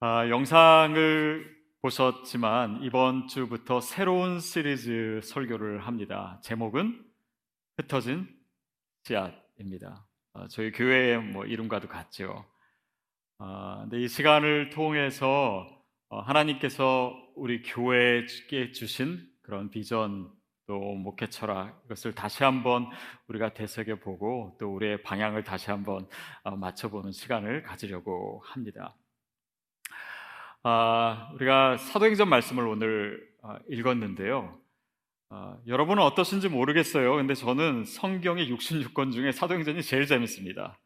아, 영상을 보셨지만 이번 주부터 새로운 시리즈 설교를 합니다. 제목은 흩어진 씨앗입니다. 아, 저희 교회의 뭐 이름과도 같죠. 아, 근데 이 시간을 통해서 어, 하나님께서 우리 교회에 주신 그런 비전 또 목회 철학 이것을 다시 한번 우리가 되새겨 보고 또 우리의 방향을 다시 한번 어, 맞춰보는 시간을 가지려고 합니다. 아, 우리가 사도행전 말씀을 오늘 아, 읽었는데요. 아, 여러분은 어떠신지 모르겠어요. 근데 저는 성경의 66권 중에 사도행전이 제일 재밌습니다.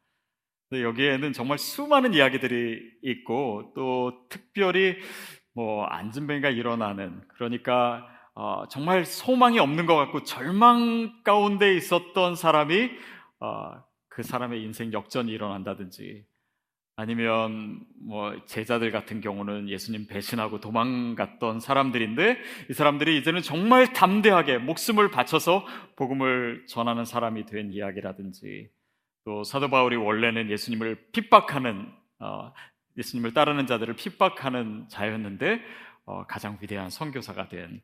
여기에는 정말 수많은 이야기들이 있고 또 특별히 뭐 안진뱅이가 일어나는 그러니까 어, 정말 소망이 없는 것 같고 절망 가운데 있었던 사람이 어, 그 사람의 인생 역전이 일어난다든지 아니면 뭐 제자들 같은 경우는 예수님 배신하고 도망갔던 사람들인데 이 사람들이 이제는 정말 담대하게 목숨을 바쳐서 복음을 전하는 사람이 된 이야기라든지 또 사도 바울이 원래는 예수님을 핍박하는 어, 예수님을 따르는 자들을 핍박하는 자였는데 어, 가장 위대한 선교사가 된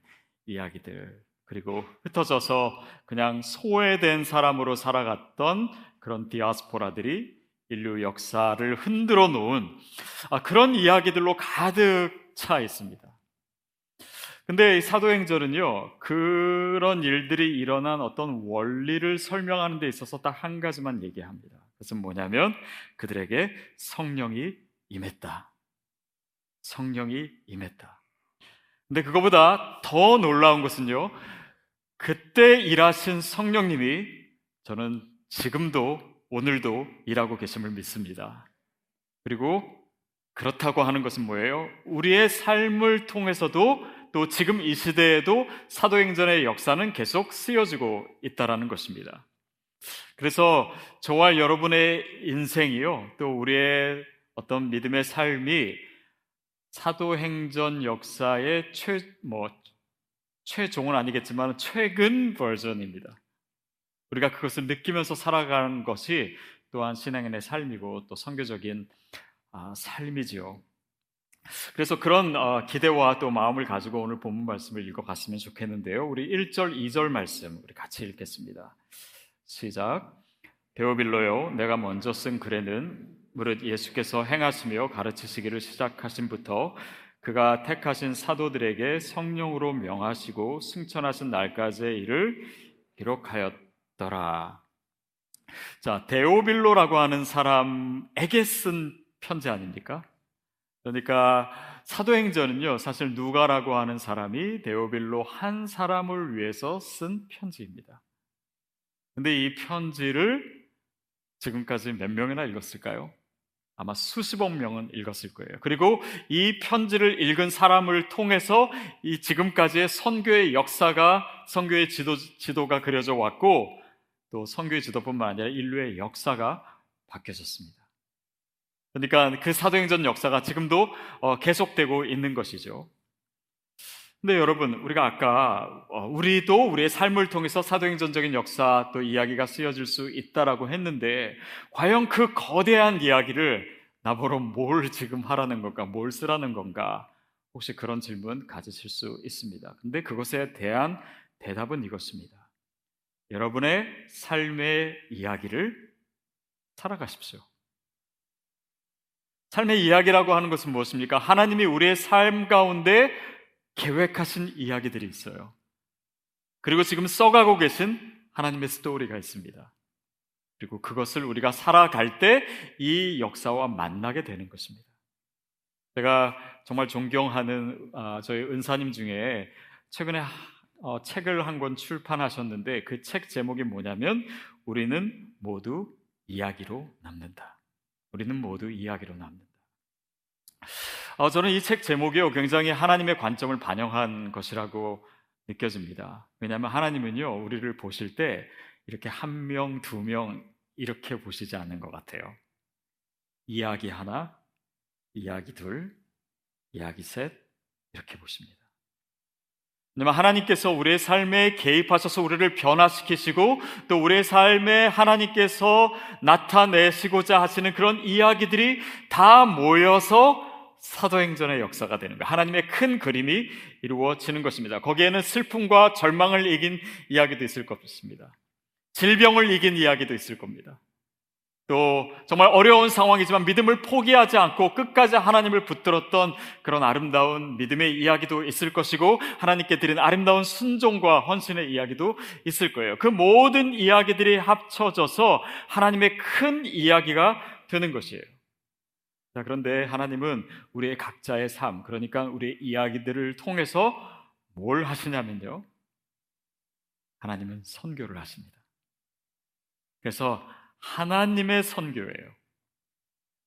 이야기들. 그리고 흩어져서 그냥 소외된 사람으로 살아갔던 그런 디아스포라들이 인류 역사를 흔들어 놓은 아, 그런 이야기들로 가득 차 있습니다. 근데 사도행전은요, 그런 일들이 일어난 어떤 원리를 설명하는 데 있어서 딱 한 가지만 얘기합니다. 그것은 뭐냐면 그들에게 성령이 임했다. 성령이 임했다. 근데 그거보다 더 놀라운 것은요, 그때 일하신 성령님이 저는 지금도 오늘도 일하고 계심을 믿습니다. 그리고 그렇다고 하는 것은 뭐예요? 우리의 삶을 통해서도 또 지금 이 시대에도 사도행전의 역사는 계속 쓰여지고 있다라는 것입니다. 그래서 저와 여러분의 인생이요, 또 우리의 어떤 믿음의 삶이 사도행전 역사의 최, 뭐, 최종은 아니겠지만 최근 버전입니다. 우리가 그것을 느끼면서 살아가는 것이 또한 신앙인의 삶이고 또 선교적인 아, 삶이지요. 그래서 그런 어, 기대와 또 마음을 가지고 오늘 본문 말씀을 읽어갔으면 좋겠는데요. 우리 1절, 2절 말씀 우리 같이 읽겠습니다. 시작. 데오빌로요, 내가 먼저 쓴 글에는 무릇 예수께서 행하시며 가르치시기를 시작하신부터 그가 택하신 사도들에게 성령으로 명하시고 승천하신 날까지의 일을 기록하였다. 더라. 자, 데오빌로라고 하는 사람에게 쓴 편지 아닙니까? 그러니까 사도행전은요, 사실 누가라고 하는 사람이 데오빌로 한 사람을 위해서 쓴 편지입니다. 근데 이 편지를 지금까지 몇 명이나 읽었을까요? 아마 수십억 명은 읽었을 거예요. 그리고 이 편지를 읽은 사람을 통해서 이 지금까지의 선교의 역사가, 선교의 지도, 지도가 그려져 왔고, 또 선교의 지도뿐만 아니라 인류의 역사가 바뀌어졌습니다. 그러니까 그 사도행전 역사가 지금도 어, 계속되고 있는 것이죠. 근데 여러분, 우리가 아까 어, 우리도 우리의 삶을 통해서 사도행전적인 역사 또 이야기가 쓰여질 수 있다라고 했는데 과연 그 거대한 이야기를 나보러 뭘 지금 하라는 건가, 뭘 쓰라는 건가? 혹시 그런 질문 가지실 수 있습니다. 근데 그것에 대한 대답은 이것입니다. 여러분의 삶의 이야기를 살아가십시오. 삶의 이야기라고 하는 것은 무엇입니까? 하나님이 우리의 삶 가운데 계획하신 이야기들이 있어요. 그리고 지금 써가고 계신 하나님의 스토리가 있습니다. 그리고 그것을 우리가 살아갈 때 이 역사와 만나게 되는 것입니다. 제가 정말 존경하는 아, 저희 은사님 중에 최근에 어, 책을 한 권 출판하셨는데 그 책 제목이 뭐냐면 우리는 모두 이야기로 남는다. 우리는 모두 이야기로 남는다. 어, 저는 이 책 제목이요 굉장히 하나님의 관점을 반영한 것이라고 느껴집니다. 왜냐하면 하나님은요 우리를 보실 때 이렇게 한 명, 두 명 이렇게 보시지 않는 것 같아요. 이야기 하나, 이야기 둘, 이야기 셋 이렇게 보십니다. 하나님께서 우리의 삶에 개입하셔서 우리를 변화시키시고 또 우리의 삶에 하나님께서 나타내시고자 하시는 그런 이야기들이 다 모여서 사도행전의 역사가 되는 거예요. 하나님의 큰 그림이 이루어지는 것입니다. 거기에는 슬픔과 절망을 이긴 이야기도 있을 것입니다. 질병을 이긴 이야기도 있을 겁니다. 또 정말 어려운 상황이지만 믿음을 포기하지 않고 끝까지 하나님을 붙들었던 그런 아름다운 믿음의 이야기도 있을 것이고 하나님께 드린 아름다운 순종과 헌신의 이야기도 있을 거예요. 그 모든 이야기들이 합쳐져서 하나님의 큰 이야기가 되는 것이에요. 자, 그런데 하나님은 우리의 각자의 삶, 그러니까 우리의 이야기들을 통해서 뭘 하시냐면요. 하나님은 선교를 하십니다. 그래서 하나님의 선교예요.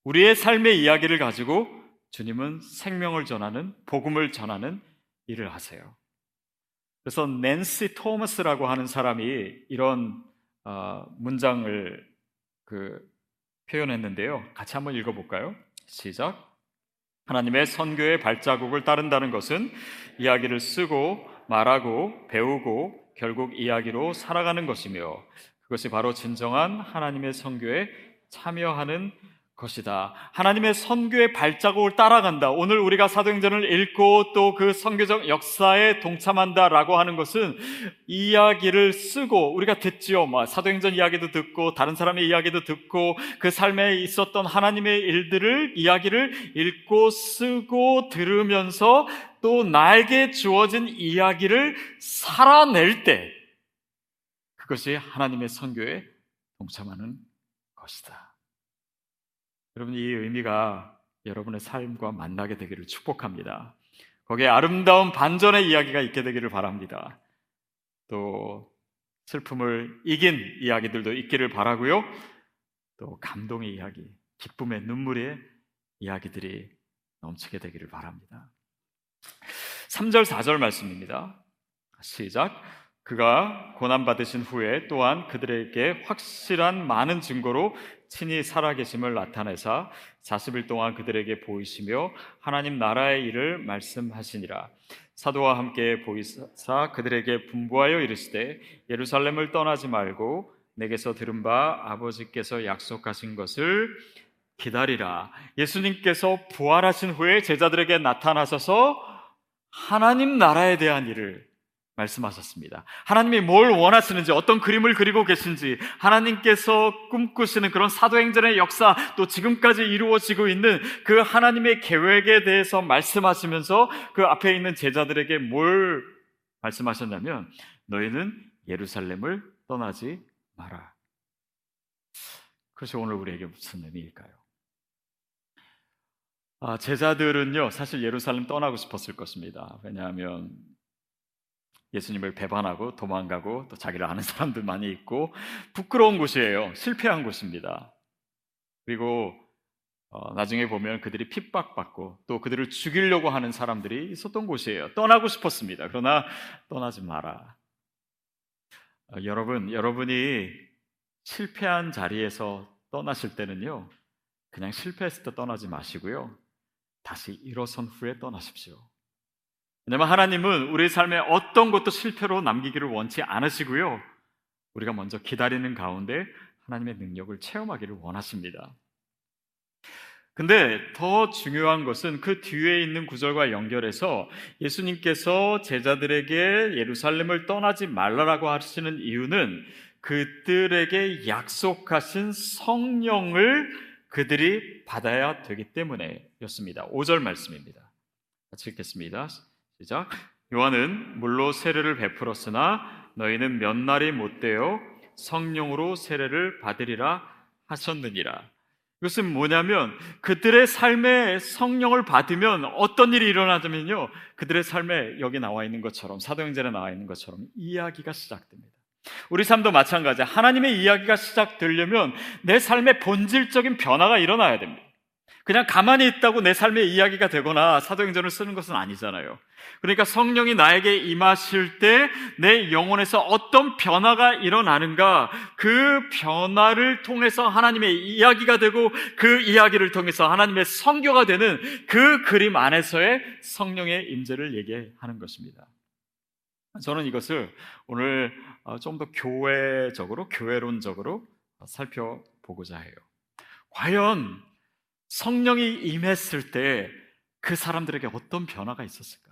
우리의 삶의 이야기를 가지고 주님은 생명을 전하는, 복음을 전하는 일을 하세요. 그래서 낸시 토머스라고 하는 사람이 이런 어, 문장을 그 표현했는데요. 같이 한번 읽어볼까요? 시작. 하나님의 선교의 발자국을 따른다는 것은 이야기를 쓰고 말하고 배우고 결국 이야기로 살아가는 것이며 그것이 바로 진정한 하나님의 선교에 참여하는 것이다. 하나님의 선교의 발자국을 따라간다. 오늘 우리가 사도행전을 읽고 또 그 선교적 역사에 동참한다라고 하는 것은 이야기를 쓰고 우리가 듣지요. 뭐 사도행전 이야기도 듣고 다른 사람의 이야기도 듣고 그 삶에 있었던 하나님의 일들을 이야기를 읽고 쓰고 들으면서 또 나에게 주어진 이야기를 살아낼 때 그것이 하나님의 선교에 동참하는 것이다. 여러분, 이 의미가 여러분의 삶과 만나게 되기를 축복합니다. 거기에 아름다운 반전의 이야기가 있게 되기를 바랍니다. 또 슬픔을 이긴 이야기들도 있기를 바라고요. 또 감동의 이야기, 기쁨의 눈물의 이야기들이 넘치게 되기를 바랍니다. 3절, 4절 말씀입니다. 시작. 그가 고난받으신 후에 또한 그들에게 확실한 많은 증거로 친히 살아계심을 나타내사 40일 동안 그들에게 보이시며 하나님 나라의 일을 말씀하시니라. 사도와 함께 보이사 그들에게 분부하여 이르시되 예루살렘을 떠나지 말고 내게서 들은 바 아버지께서 약속하신 것을 기다리라. 예수님께서 부활하신 후에 제자들에게 나타나셔서 하나님 나라에 대한 일을 말씀하셨습니다. 하나님이 뭘 원하시는지, 어떤 그림을 그리고 계신지, 하나님께서 꿈꾸시는 그런 사도행전의 역사, 또 지금까지 이루어지고 있는 그 하나님의 계획에 대해서 말씀하시면서 그 앞에 있는 제자들에게 뭘 말씀하셨냐면, 너희는 예루살렘을 떠나지 마라. 그것이 오늘 우리에게 무슨 의미일까요? 아, 제자들은요, 사실 예루살렘 떠나고 싶었을 것입니다. 왜냐하면 예수님을 배반하고 도망가고 또 자기를 아는 사람들 많이 있고 부끄러운 곳이에요. 실패한 곳입니다. 그리고 어, 나중에 보면 그들이 핍박받고 또 그들을 죽이려고 하는 사람들이 있었던 곳이에요. 떠나고 싶었습니다. 그러나 떠나지 마라. 어, 여러분, 여러분이 실패한 자리에서 떠나실 때는요, 그냥 실패했을 때 떠나지 마시고요. 다시 일어선 후에 떠나십시오. 왜냐하면 하나님은 우리 삶에 어떤 것도 실패로 남기기를 원치 않으시고요. 우리가 먼저 기다리는 가운데 하나님의 능력을 체험하기를 원하십니다. 근데 더 중요한 것은 그 뒤에 있는 구절과 연결해서 예수님께서 제자들에게 예루살렘을 떠나지 말라라고 하시는 이유는 그들에게 약속하신 성령을 그들이 받아야 되기 때문에 였습니다. 5절 말씀입니다. 같이 읽겠습니다. 시작. 요한은 물로 세례를 베풀었으나 너희는 몇 날이 못 되어 성령으로 세례를 받으리라 하셨느니라. 이것은 뭐냐면 그들의 삶에 성령을 받으면 어떤 일이 일어나냐면요. 그들의 삶에 여기 나와 있는 것처럼 사도행전에 나와 있는 것처럼 이야기가 시작됩니다. 우리 삶도 마찬가지. 하나님의 이야기가 시작되려면 내 삶의 본질적인 변화가 일어나야 됩니다. 그냥 가만히 있다고 내 삶의 이야기가 되거나 사도행전을 쓰는 것은 아니잖아요. 그러니까 성령이 나에게 임하실 때 내 영혼에서 어떤 변화가 일어나는가 그 변화를 통해서 하나님의 이야기가 되고 그 이야기를 통해서 하나님의 성교가 되는 그 그림 안에서의 성령의 임재를 얘기하는 것입니다. 저는 이것을 오늘 어, 좀더 교회적으로 교회론적으로 살펴보고자 해요. 과연 성령이 임했을 때 그 사람들에게 어떤 변화가 있었을까?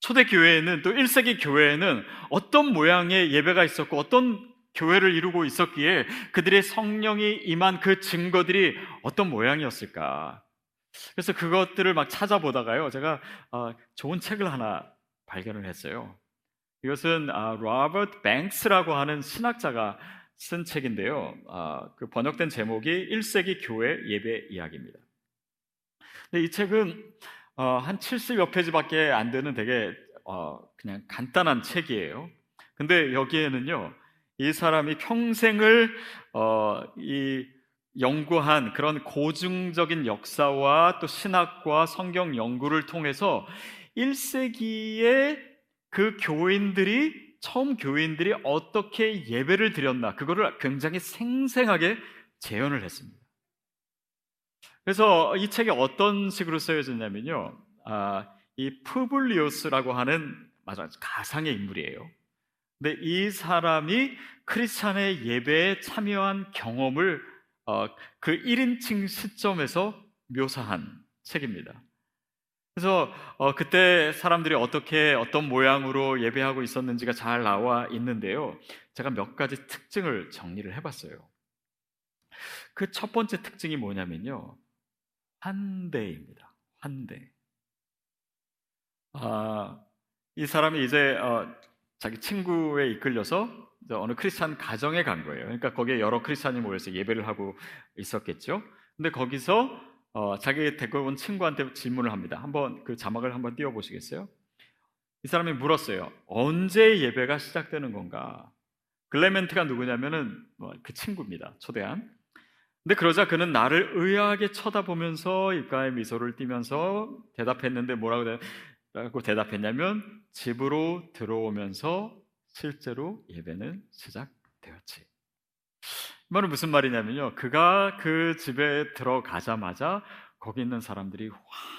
초대교회에는 또 1세기 교회에는 어떤 모양의 예배가 있었고 어떤 교회를 이루고 있었기에 그들의 성령이 임한 그 증거들이 어떤 모양이었을까? 그래서 그것들을 막 찾아보다가요, 제가 어, 좋은 책을 하나 발견을 했어요. 이것은 아, 로버트 뱅스라고 하는 신학자가 쓴 책인데요. 아, 그 번역된 제목이 1세기 교회 예배 이야기입니다. 근데 이 책은 어, 한 70여 페이지밖에 안 되는 되게 어, 그냥 간단한 책이에요. 근데 여기에는요, 이 사람이 평생을 어, 이 연구한 그런 고증적인 역사와 또 신학과 성경 연구를 통해서 1세기의 그 교인들이 처음 교인들이 어떻게 예배를 드렸나 그거를 굉장히 생생하게 재현을 했습니다. 그래서 이 책이 어떤 식으로 쓰여졌냐면요. 아, 이 푸블리오스라고 하는 맞아 가상의 인물이에요. 근데 이 사람이 크리스찬의 예배에 참여한 경험을 어, 그 1인칭 시점에서 묘사한 책입니다. 그래서 어, 그때 사람들이 어떻게 어떤 모양으로 예배하고 있었는지가 잘 나와 있는데요. 제가 몇 가지 특징을 정리를 해봤어요. 그 첫 번째 특징이 뭐냐면요. 환대입니다. 환대. 아, 이 사람이 이제 어, 자기 친구에 이끌려서 어느 크리스찬 가정에 간 거예요. 그러니까 거기에 여러 크리스찬이 모여서 예배를 하고 있었겠죠. 근데 거기서 어, 자기 데리고 온 친구한테 질문을 합니다. 한번 그 자막을 한번 띄워 보시겠어요? 이 사람이 물었어요. 언제 예배가 시작되는 건가? 글레멘트가 누구냐면은 뭐 그 친구입니다. 초대한. 근데 그러자 그는 나를 의아하게 쳐다보면서 입가에 미소를 띠면서 대답했는데 뭐라고 라고 대답했냐면 집으로 들어오면서 실제로 예배는 시작되었지. 이 말은 무슨 말이냐면요. 그가 그 집에 들어가자마자 거기 있는 사람들이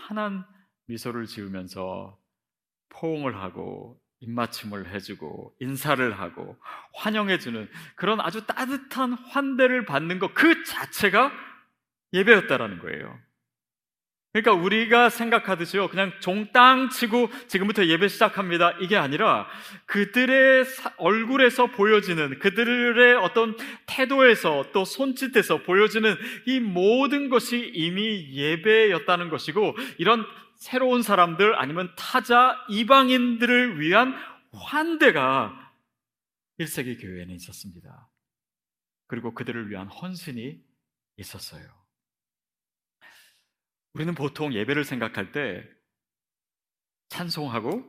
환한 미소를 지으면서 포옹을 하고 입맞춤을 해주고 인사를 하고 환영해주는 그런 아주 따뜻한 환대를 받는 것 그 자체가 예배였다라는 거예요. 그러니까 우리가 생각하듯이요, 그냥 종땅 치고 지금부터 예배 시작합니다. 이게 아니라 그들의 얼굴에서 보여지는 그들의 어떤 태도에서 또 손짓에서 보여지는 이 모든 것이 이미 예배였다는 것이고 이런 새로운 사람들 아니면 타자 이방인들을 위한 환대가 1세기 교회에는 있었습니다. 그리고 그들을 위한 헌신이 있었어요. 우리는 보통 예배를 생각할 때 찬송하고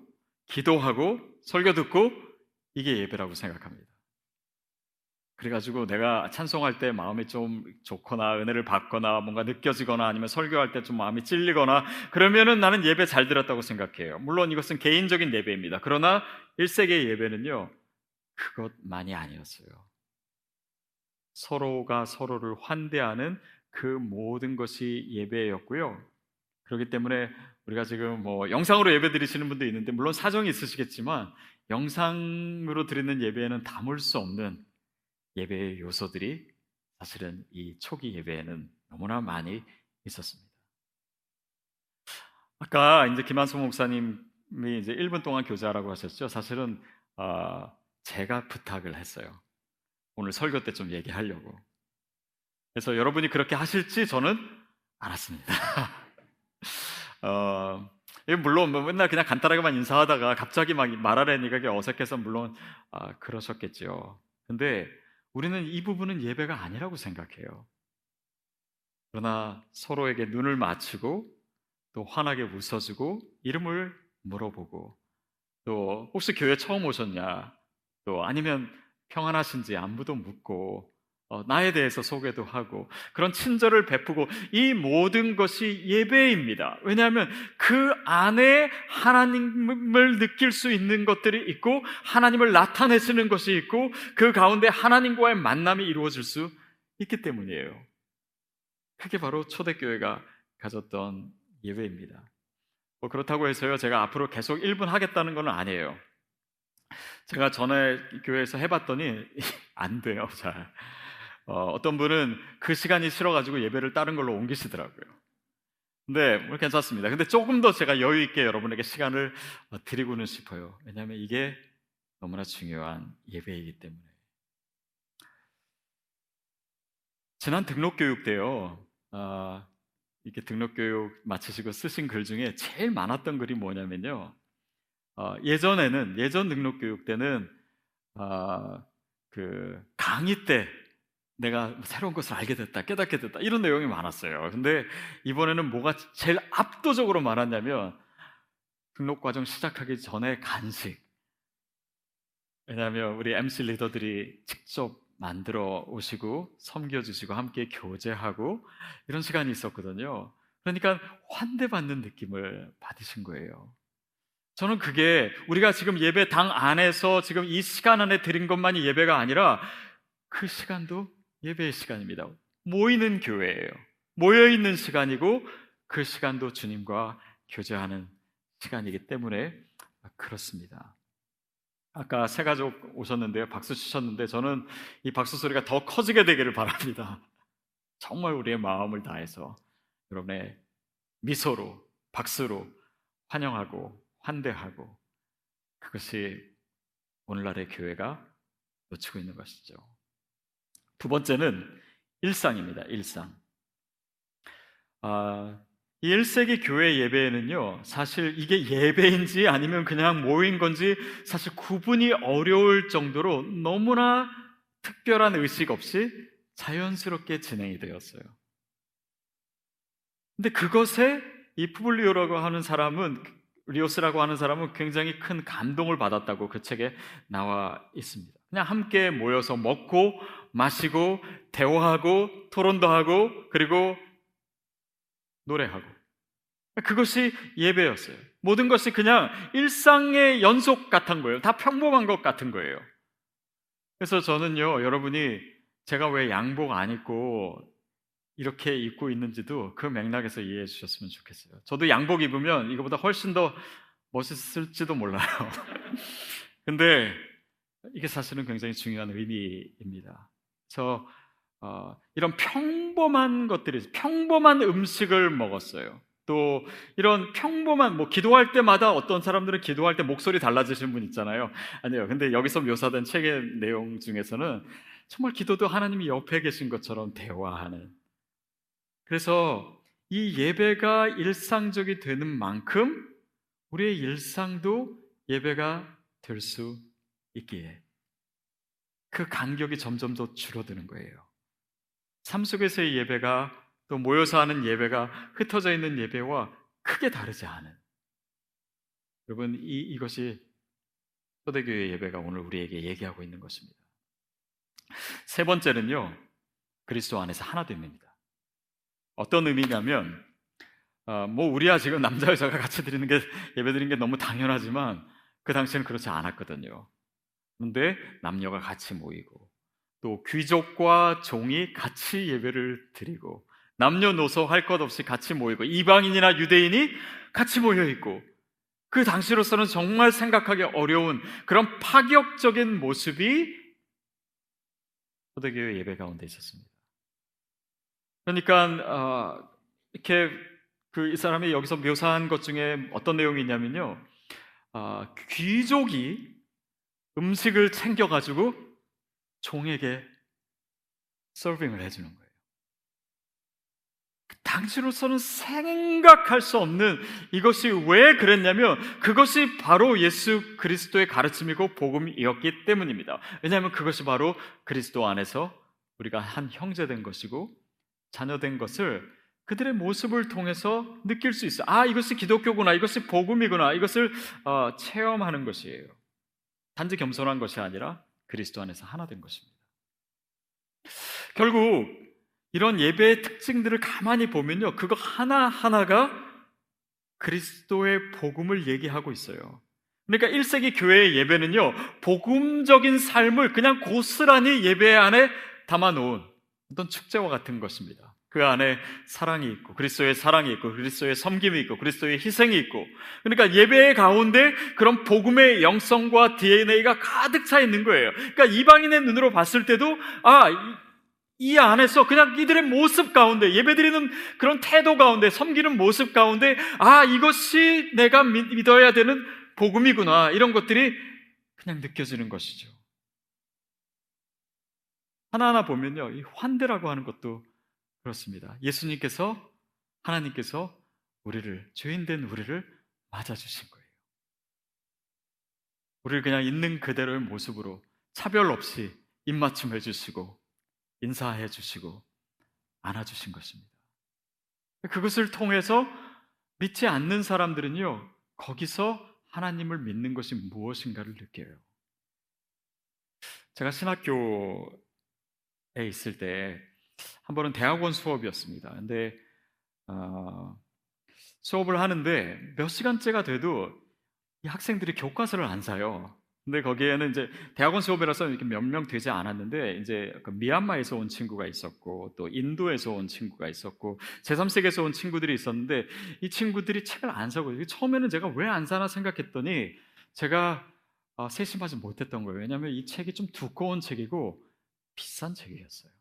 기도하고 설교 듣고 이게 예배라고 생각합니다. 그래가지고 내가 찬송할 때 마음이 좀 좋거나 은혜를 받거나 뭔가 느껴지거나 아니면 설교할 때 좀 마음이 찔리거나 그러면은 나는 예배 잘 들었다고 생각해요. 물론 이것은 개인적인 예배입니다. 그러나 1세기의 예배는요, 그것만이 아니었어요. 서로가 서로를 환대하는 그 모든 것이 예배였고요. 그렇기 때문에 우리가 지금 뭐 영상으로 예배 드리시는 분도 있는데 물론 사정이 있으시겠지만 영상으로 드리는 예배에는 담을 수 없는 예배의 요소들이 사실은 이 초기 예배에는 너무나 많이 있었습니다. 아까 이제 김한수 목사님이 이제 1분 동안 교제하라고 하셨죠. 사실은 어, 제가 부탁을 했어요. 오늘 설교 때 좀 얘기하려고. 그래서 여러분이 그렇게 하실지 저는 알았습니다. 어, 물론 뭐 맨날 그냥 간단하게만 인사하다가 갑자기 막 말하려니까 어색해서 물론 아, 그러셨겠죠. 근데 우리는 이 부분은 예배가 아니라고 생각해요. 그러나 서로에게 눈을 맞추고 또 환하게 웃어주고 이름을 물어보고 또 혹시 교회 처음 오셨냐 또 아니면 평안하신지 안부도 묻고 어, 나에 대해서 소개도 하고 그런 친절을 베푸고 이 모든 것이 예배입니다. 왜냐하면 그 안에 하나님을 느낄 수 있는 것들이 있고 하나님을 나타내시는 것이 있고 그 가운데 하나님과의 만남이 이루어질 수 있기 때문이에요. 그게 바로 초대교회가 가졌던 예배입니다. 뭐 그렇다고 해서요, 제가 앞으로 계속 1분 하겠다는 건 아니에요. 제가 전에 교회에서 해봤더니 안 돼요, 잘. 어, 떤 분은 그 시간이 싫어가지고 예배를 다른 걸로 옮기시더라고요. 네, 뭐 괜찮습니다. 근데 조금 더 제가 여유 있게 여러분에게 시간을 어, 드리고는 싶어요. 왜냐하면 이게 너무나 중요한 예배이기 때문에. 지난 등록 교육 때요, 아, 이렇게 등록 교육 마치시고 쓰신 글 중에 제일 많았던 글이 뭐냐면요. 어, 예전에는, 예전 등록 교육 때는, 어, 그, 강의 때 내가 새로운 것을 알게 됐다, 깨닫게 됐다, 이런 내용이 많았어요. 근데 이번에는 뭐가 제일 압도적으로 많았냐면, 등록 과정 시작하기 전에 간식. 왜냐하면 우리 MC 리더들이 직접 만들어 오시고 섬겨주시고 함께 교제하고 이런 시간이 있었거든요. 그러니까 환대받는 느낌을 받으신 거예요. 저는 그게 우리가 지금 예배 당 안에서 지금 이 시간 안에 드린 것만이 예배가 아니라 그 시간도 예배의 시간입니다. 모이는 교회예요. 모여 있는 시간이고 그 시간도 주님과 교제하는 시간이기 때문에 그렇습니다. 아까 새 가족 오셨는데요. 박수 치셨는데 저는 이 박수 소리가 더 커지게 되기를 바랍니다. 정말 우리의 마음을 다해서 여러분의 미소로, 박수로 환영하고 환대하고 그것이 오늘날의 교회가 놓치고 있는 것이죠. 두 번째는 일상입니다. 일상. 아, 이 1세기 교회 예배에는요, 사실 이게 예배인지 아니면 그냥 모인 건지 사실 구분이 어려울 정도로 너무나 특별한 의식 없이 자연스럽게 진행이 되었어요. 근데 그것에 이 푸블리오라고 하는 사람은, 리오스라고 하는 사람은 굉장히 큰 감동을 받았다고 그 책에 나와 있습니다. 그냥 함께 모여서 먹고, 마시고, 대화하고, 토론도 하고, 그리고 노래하고. 그것이 예배였어요. 모든 것이 그냥 일상의 연속 같은 거예요. 다 평범한 것 같은 거예요. 그래서 저는요, 여러분이 제가 왜 양복 안 입고 이렇게 입고 있는지도 그 맥락에서 이해해 주셨으면 좋겠어요. 저도 양복 입으면 이거보다 훨씬 더 멋있을지도 몰라요. 근데 이게 사실은 굉장히 중요한 의미입니다. 저 어, 이런 평범한 것들이 평범한 음식을 먹었어요. 또 이런 평범한 뭐 기도할 때마다 어떤 사람들은 기도할 때 목소리 달라지시는 분 있잖아요. 아니요. 근데 여기서 묘사된 책의 내용 중에서는 정말 기도도 하나님이 옆에 계신 것처럼 대화하는. 그래서 이 예배가 일상적이 되는 만큼 우리의 일상도 예배가 될 수 있기에 그 간격이 점점 더 줄어드는 거예요. 삶 속에서의 예배가 또 모여서 하는 예배가 흩어져 있는 예배와 크게 다르지 않은 여러분 이, 이것이 초대교회 예배가 오늘 우리에게 얘기하고 있는 것입니다. 세 번째는요 그리스도 안에서 하나 됩니다. 어떤 의미냐면 어, 뭐 우리야 지금 남자 여자가 같이 드리는 게 예배 드리는 게 너무 당연하지만 그 당시에는 그렇지 않았거든요. 그런데 남녀가 같이 모이고 또 귀족과 종이 같이 예배를 드리고 남녀노소 할 것 없이 같이 모이고 이방인이나 유대인이 같이 모여 있고 그 당시로서는 정말 생각하기 어려운 그런 파격적인 모습이 초대교회 예배 가운데 있었습니다. 그러니까 어, 이렇게 그 이 사람이 여기서 묘사한 것 중에 어떤 내용이 있냐면요, 어, 귀족이 음식을 챙겨가지고 종에게 서빙을 해주는 거예요. 당시로서는 생각할 수 없는 이것이 왜 그랬냐면 그것이 바로 예수 그리스도의 가르침이고 복음이었기 때문입니다. 왜냐하면 그것이 바로 그리스도 안에서 우리가 한 형제된 것이고 자녀된 것을 그들의 모습을 통해서 느낄 수 있어. 아, 이것이 기독교구나. 이것이 복음이구나. 이것을 어, 체험하는 것이에요. 단지 겸손한 것이 아니라 그리스도 안에서 하나 된 것입니다. 결국 이런 예배의 특징들을 가만히 보면요. 그거 하나하나가 그리스도의 복음을 얘기하고 있어요. 그러니까 1세기 교회의 예배는요, 복음적인 삶을 그냥 고스란히 예배 안에 담아 놓은 어떤 축제와 같은 것입니다. 그 안에 사랑이 있고, 그리스도의 사랑이 있고, 그리스도의 섬김이 있고, 그리스도의 희생이 있고, 그러니까 예배 가운데 그런 복음의 영성과 DNA가 가득 차 있는 거예요. 그러니까 이방인의 눈으로 봤을 때도, 아, 이 안에서 그냥 이들의 모습 가운데 예배드리는 그런 태도 가운데 섬기는 모습 가운데 아 이것이 내가 믿어야 되는 복음이구나 이런 것들이 그냥 느껴지는 것이죠. 하나하나 보면요 이 환대라고 하는 것도 그렇습니다. 예수님께서 하나님께서 우리를 죄인된 우리를 맞아주신 거예요. 우리를 그냥 있는 그대로의 모습으로 차별 없이 입맞춤 해주시고 인사해 주시고 안아주신 것입니다. 그것을 통해서 믿지 않는 사람들은요, 거기서 하나님을 믿는 것이 무엇인가를 느껴요. 제가 신학교에 있을 때, 한 번은 대학원 수업이었습니다. 근데, 어, 수업을 하는데 몇 시간째가 돼도 이 학생들이 교과서를 안 사요. 근데 거기에는 이제 대학원 수업이라서 이렇게 몇 명 되지 않았는데 이제 그 미얀마에서 온 친구가 있었고 또 인도에서 온 친구가 있었고 제3세계에서 온 친구들이 있었는데 이 친구들이 책을 안 사고 처음에는 제가 왜 안 사나 생각했더니 제가 어, 세심하지 못했던 거예요. 왜냐하면 이 책이 좀 두꺼운 책이고 비싼 책이었어요.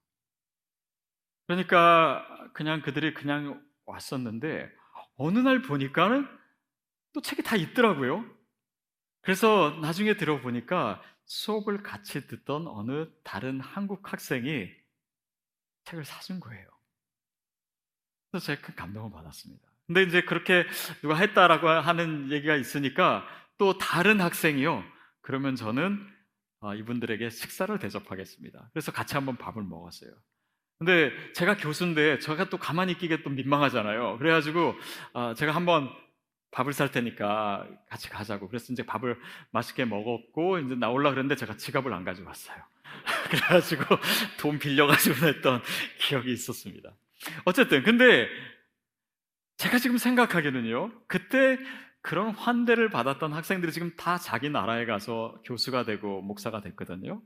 그러니까 그냥 그들이 그냥 왔었는데 어느 날 보니까는 또 책이 다 있더라고요. 그래서 나중에 들어보니까 수업을 같이 듣던 어느 다른 한국 학생이 책을 사준 거예요. 그래서 제가 큰 감동을 받았습니다. 근데 이제 그렇게 누가 했다라고 하는 얘기가 있으니까 또 다른 학생이요. 그러면 저는 어, 이분들에게 식사를 대접하겠습니다. 그래서 같이 한번 밥을 먹었어요. 근데 제가 교수인데 제가 또 가만히 있기가 또 민망하잖아요. 그래가지고 어, 제가 한번 밥을 살 테니까 같이 가자고. 그래서 이제 밥을 맛있게 먹었고, 이제 나올라 그랬는데 제가 지갑을 안 가져왔어요. 그래가지고 돈 빌려가지고 했던 기억이 있었습니다. 어쨌든, 근데 제가 지금 생각하기는요, 그때 그런 환대를 받았던 학생들이 지금 다 자기 나라에 가서 교수가 되고 목사가 됐거든요.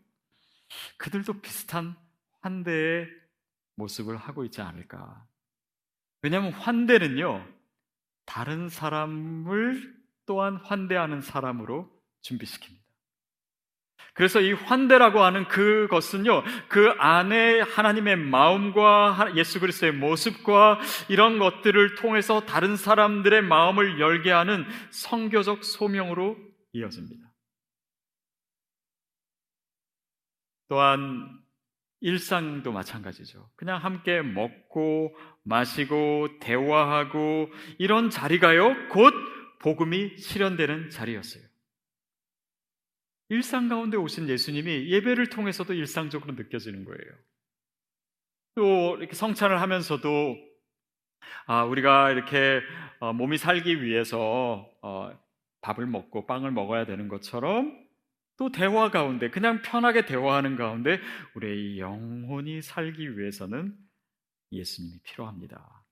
그들도 비슷한 환대의 모습을 하고 있지 않을까. 왜냐하면 환대는요, 다른 사람을 또한 환대하는 사람으로 준비시킵니다. 그래서 이 환대라고 하는 그것은요, 그 안에 하나님의 마음과 예수 그리스도의 모습과 이런 것들을 통해서 다른 사람들의 마음을 열게 하는 성교적 소명으로 이어집니다. 또한 일상도 마찬가지죠. 그냥 함께 먹고 마시고 대화하고 이런 자리가요, 곧 복음이 실현되는 자리였어요. 일상 가운데 오신 예수님이 예배를 통해서도 일상적으로 느껴지는 거예요. 또 이렇게 성찬을 하면서도 아, 우리가 이렇게 어, 몸이 살기 위해서 어, 밥을 먹고 빵을 먹어야 되는 것처럼 또 대화 가운데 그냥 편하게 대화하는 가운데 우리의 영혼이 살기 위해서는 예수님이 필요합니다.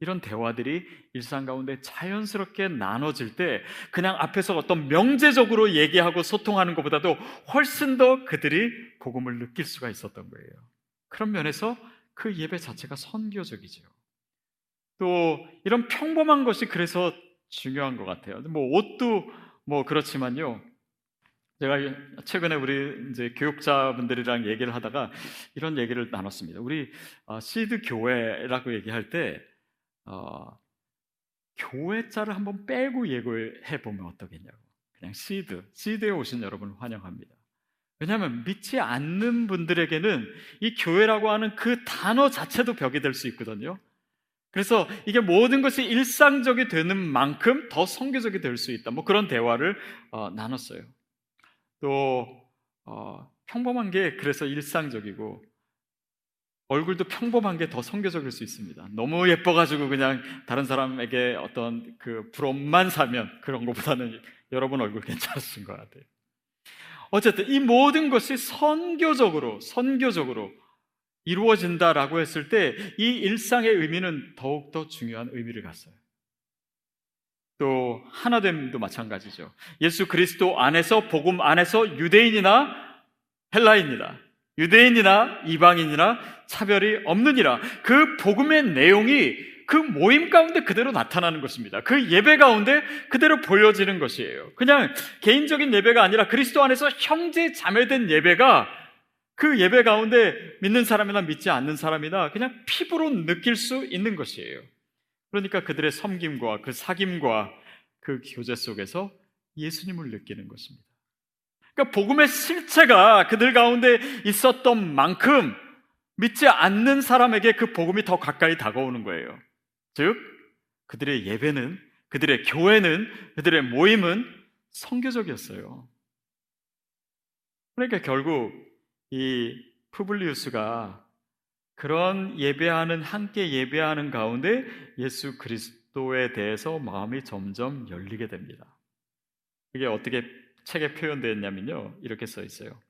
이런 대화들이 일상 가운데 자연스럽게 나눠질 때 그냥 앞에서 어떤 명제적으로 얘기하고 소통하는 것보다도 훨씬 더 그들이 복음을 느낄 수가 있었던 거예요. 그런 면에서 그 예배 자체가 선교적이죠. 또 이런 평범한 것이 그래서 중요한 것 같아요. 뭐 옷도 뭐 그렇지만요. 제가 최근에 우리 이제 교육자분들이랑 얘기를 하다가 이런 얘기를 나눴습니다. 우리 어, 시드 교회라고 얘기할 때 어, 교회자를 한번 빼고 얘기해 보면 어떠겠냐고. 그냥 시드, 시드에 오신 여러분을 환영합니다. 왜냐하면 믿지 않는 분들에게는 이 교회라고 하는 그 단어 자체도 벽이 될 수 있거든요. 그래서 이게 모든 것이 일상적이 되는 만큼 더 성교적이 될 수 있다. 뭐 그런 대화를 어, 나눴어요. 또 어, 평범한 게 그래서 일상적이고 얼굴도 평범한 게 더 성교적일 수 있습니다. 너무 예뻐가지고 그냥 다른 사람에게 어떤 그 부럽만 사면 그런 것보다는 여러분 얼굴 괜찮으신 것 같아요. 어쨌든 이 모든 것이 선교적으로 선교적으로 이루어진다라고 했을 때 이 일상의 의미는 더욱더 중요한 의미를 갖어요. 또 하나됨도 마찬가지죠. 예수 그리스도 안에서 복음 안에서 유대인이나 헬라인이나 유대인이나 이방인이나 차별이 없느니라. 그 복음의 내용이 그 모임 가운데 그대로 나타나는 것입니다. 그 예배 가운데 그대로 보여지는 것이에요. 그냥 개인적인 예배가 아니라 그리스도 안에서 형제 자매된 예배가 그 예배 가운데 믿는 사람이나 믿지 않는 사람이나 그냥 피부로 느낄 수 있는 것이에요. 그러니까 그들의 섬김과 그 사김과 그 교제 속에서 예수님을 느끼는 것입니다. 그러니까 복음의 실체가 그들 가운데 있었던 만큼 믿지 않는 사람에게 그 복음이 더 가까이 다가오는 거예요. 즉, 그들의 예배는, 그들의 교회는, 그들의 모임은 성교적이었어요. 그러니까 결국 이 푸블리우스가 그런 예배하는, 함께 예배하는 가운데 예수 그리스도에 대해서 마음이 점점 열리게 됩니다. 이게 어떻게 책에 표현되어 있냐면요. 이렇게 써 있어요.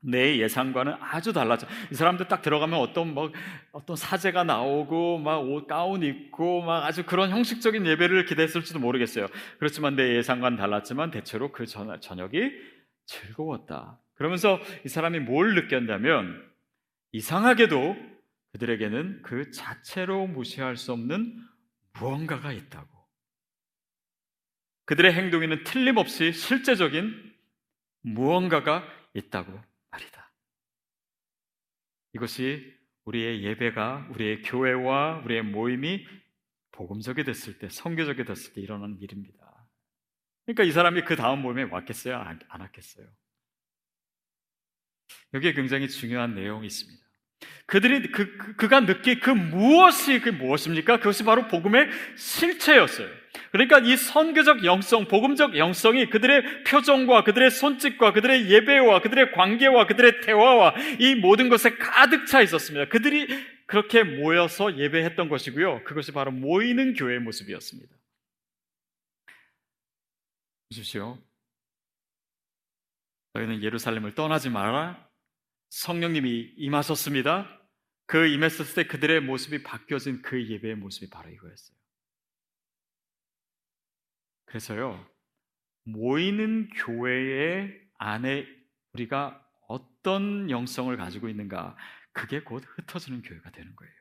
내 예상과는 아주 달라져. 이 사람들 딱 들어가면 어떤 뭐 어떤 사제가 나오고 막 옷 가운 입고 막 아주 그런 형식적인 예배를 기대했을지도 모르겠어요. 그렇지만 내 예상과는 달랐지만 대체로 그 저녁이 즐거웠다. 그러면서 이 사람이 뭘 느꼈냐면 이상하게도 그들에게는 그 자체로 무시할 수 없는 무언가가 있다고. 그들의 행동에는 틀림없이 실제적인 무언가가 있다고 말이다. 이것이 우리의 예배가 우리의 교회와 우리의 모임이 복음적이 됐을 때, 성교적이 됐을 때 일어나는 일입니다. 그러니까 이 사람이 그 다음 모임에 왔겠어요? 안, 안 왔겠어요? 여기에 굉장히 중요한 내용이 있습니다. 그들이 그, 그 그가 느끼 그 무엇이 그 무엇입니까? 그것이 바로 복음의 실체였어요. 그러니까 이 선교적 영성, 복음적 영성이 그들의 표정과 그들의 손짓과 그들의 예배와 그들의 관계와 그들의 대화와 이 모든 것에 가득 차 있었습니다. 그들이 그렇게 모여서 예배했던 것이고요. 그것이 바로 모이는 교회의 모습이었습니다. 보십시오. 너희는 예루살렘을 떠나지 마라. 성령님이 임하셨습니다. 그 임했을 때 그들의 모습이 바뀌어진 그 예배의 모습이 바로 이거였어요. 그래서요, 모이는 교회의 안에 우리가 어떤 영성을 가지고 있는가, 그게 곧 흩어지는 교회가 되는 거예요.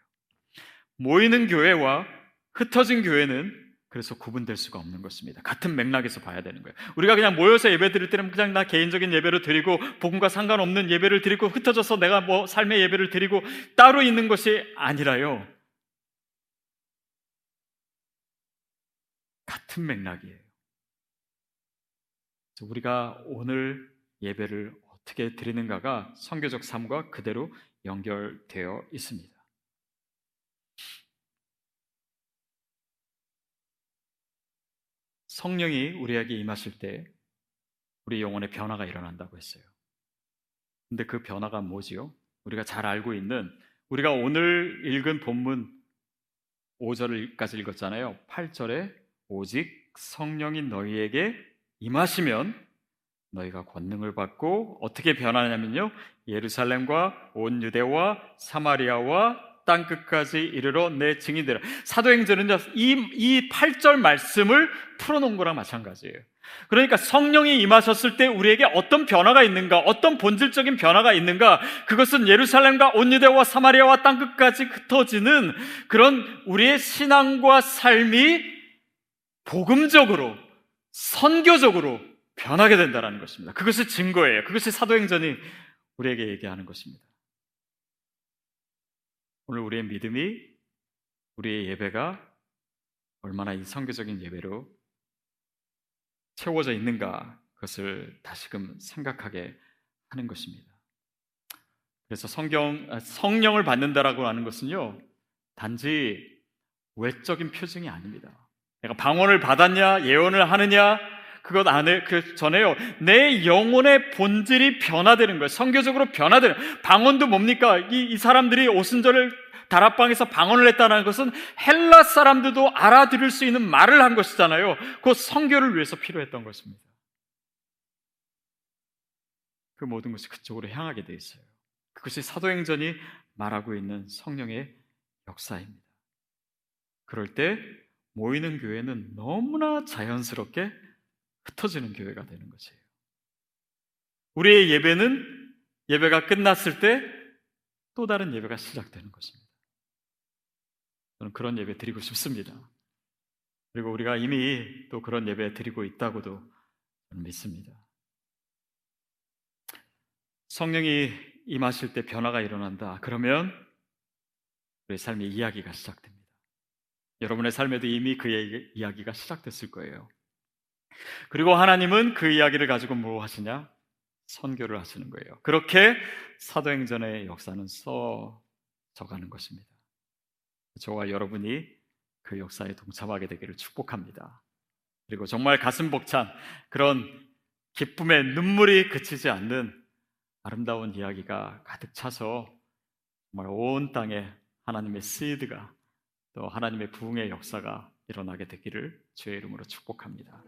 모이는 교회와 흩어진 교회는 그래서 구분될 수가 없는 것입니다. 같은 맥락에서 봐야 되는 거예요. 우리가 그냥 모여서 예배 드릴 때는 그냥 나 개인적인 예배를 드리고 복음과 상관없는 예배를 드리고 흩어져서 내가 뭐 삶의 예배를 드리고 따로 있는 것이 아니라요. 같은 맥락이에요. 우리가 오늘 예배를 어떻게 드리는가가 성교적 삶과 그대로 연결되어 있습니다. 성령이 우리에게 임하실 때 우리 영혼의 변화가 일어난다고 했어요. 근데 그 변화가 뭐지요? 우리가 잘 알고 있는 우리가 오늘 읽은 본문 5절까지 읽었잖아요. 8절에 오직 성령이 너희에게 임하시면 너희가 권능을 받고 어떻게 변하냐면요. 예루살렘과 온 유대와 사마리아와 땅 끝까지 이르러 내 증인되라. 사도행전은 이, 이 8절 말씀을 풀어놓은 거랑 마찬가지예요. 그러니까 성령이 임하셨을 때 우리에게 어떤 변화가 있는가, 어떤 본질적인 변화가 있는가, 그것은 예루살렘과 온 유대와 사마리아와 땅 끝까지 흩어지는 그런 우리의 신앙과 삶이 복음적으로, 선교적으로 변하게 된다는 것입니다. 그것이 증거예요. 그것이 사도행전이 우리에게 얘기하는 것입니다. 오늘 우리의 믿음이 우리의 예배가 얼마나 이 성교적인 예배로 채워져 있는가 그것을 다시금 생각하게 하는 것입니다. 그래서 성경 아, 성령을 받는다라고 하는 것은요 단지 외적인 표징이 아닙니다. 내가 방언을 받았냐 예언을 하느냐 그것 안에 그 전에요 내 영혼의 본질이 변화되는 거예요. 성교적으로 변화되는 방언도 뭡니까? 이, 이 사람들이 오순절을 다락방에서 방언을 했다는 것은 헬라 사람들도 알아들을 수 있는 말을 한 것이잖아요. 그 성교를 위해서 필요했던 것입니다. 그 모든 것이 그쪽으로 향하게 돼 있어요. 그것이 사도행전이 말하고 있는 성령의 역사입니다. 그럴 때 모이는 교회는 너무나 자연스럽게 흩어지는 교회가 되는 것이에요. 우리의 예배는 예배가 끝났을 때 또 다른 예배가 시작되는 것입니다. 저는 그런 예배 드리고 싶습니다. 그리고 우리가 이미 또 그런 예배 드리고 있다고도 믿습니다. 성령이 임하실 때 변화가 일어난다. 그러면 우리의 삶의 이야기가 시작됩니다. 여러분의 삶에도 이미 그 이야기가 시작됐을 거예요. 그리고 하나님은 그 이야기를 가지고 뭐 하시냐? 선교를 하시는 거예요. 그렇게 사도행전의 역사는 써져 가는 것입니다. 저와 여러분이 그 역사에 동참하게 되기를 축복합니다. 그리고 정말 가슴 벅찬 그런 기쁨의 눈물이 그치지 않는 아름다운 이야기가 가득 차서 정말 온 땅에 하나님의 시드가 또 하나님의 부흥의 역사가 일어나게 되기를 주의 이름으로 축복합니다.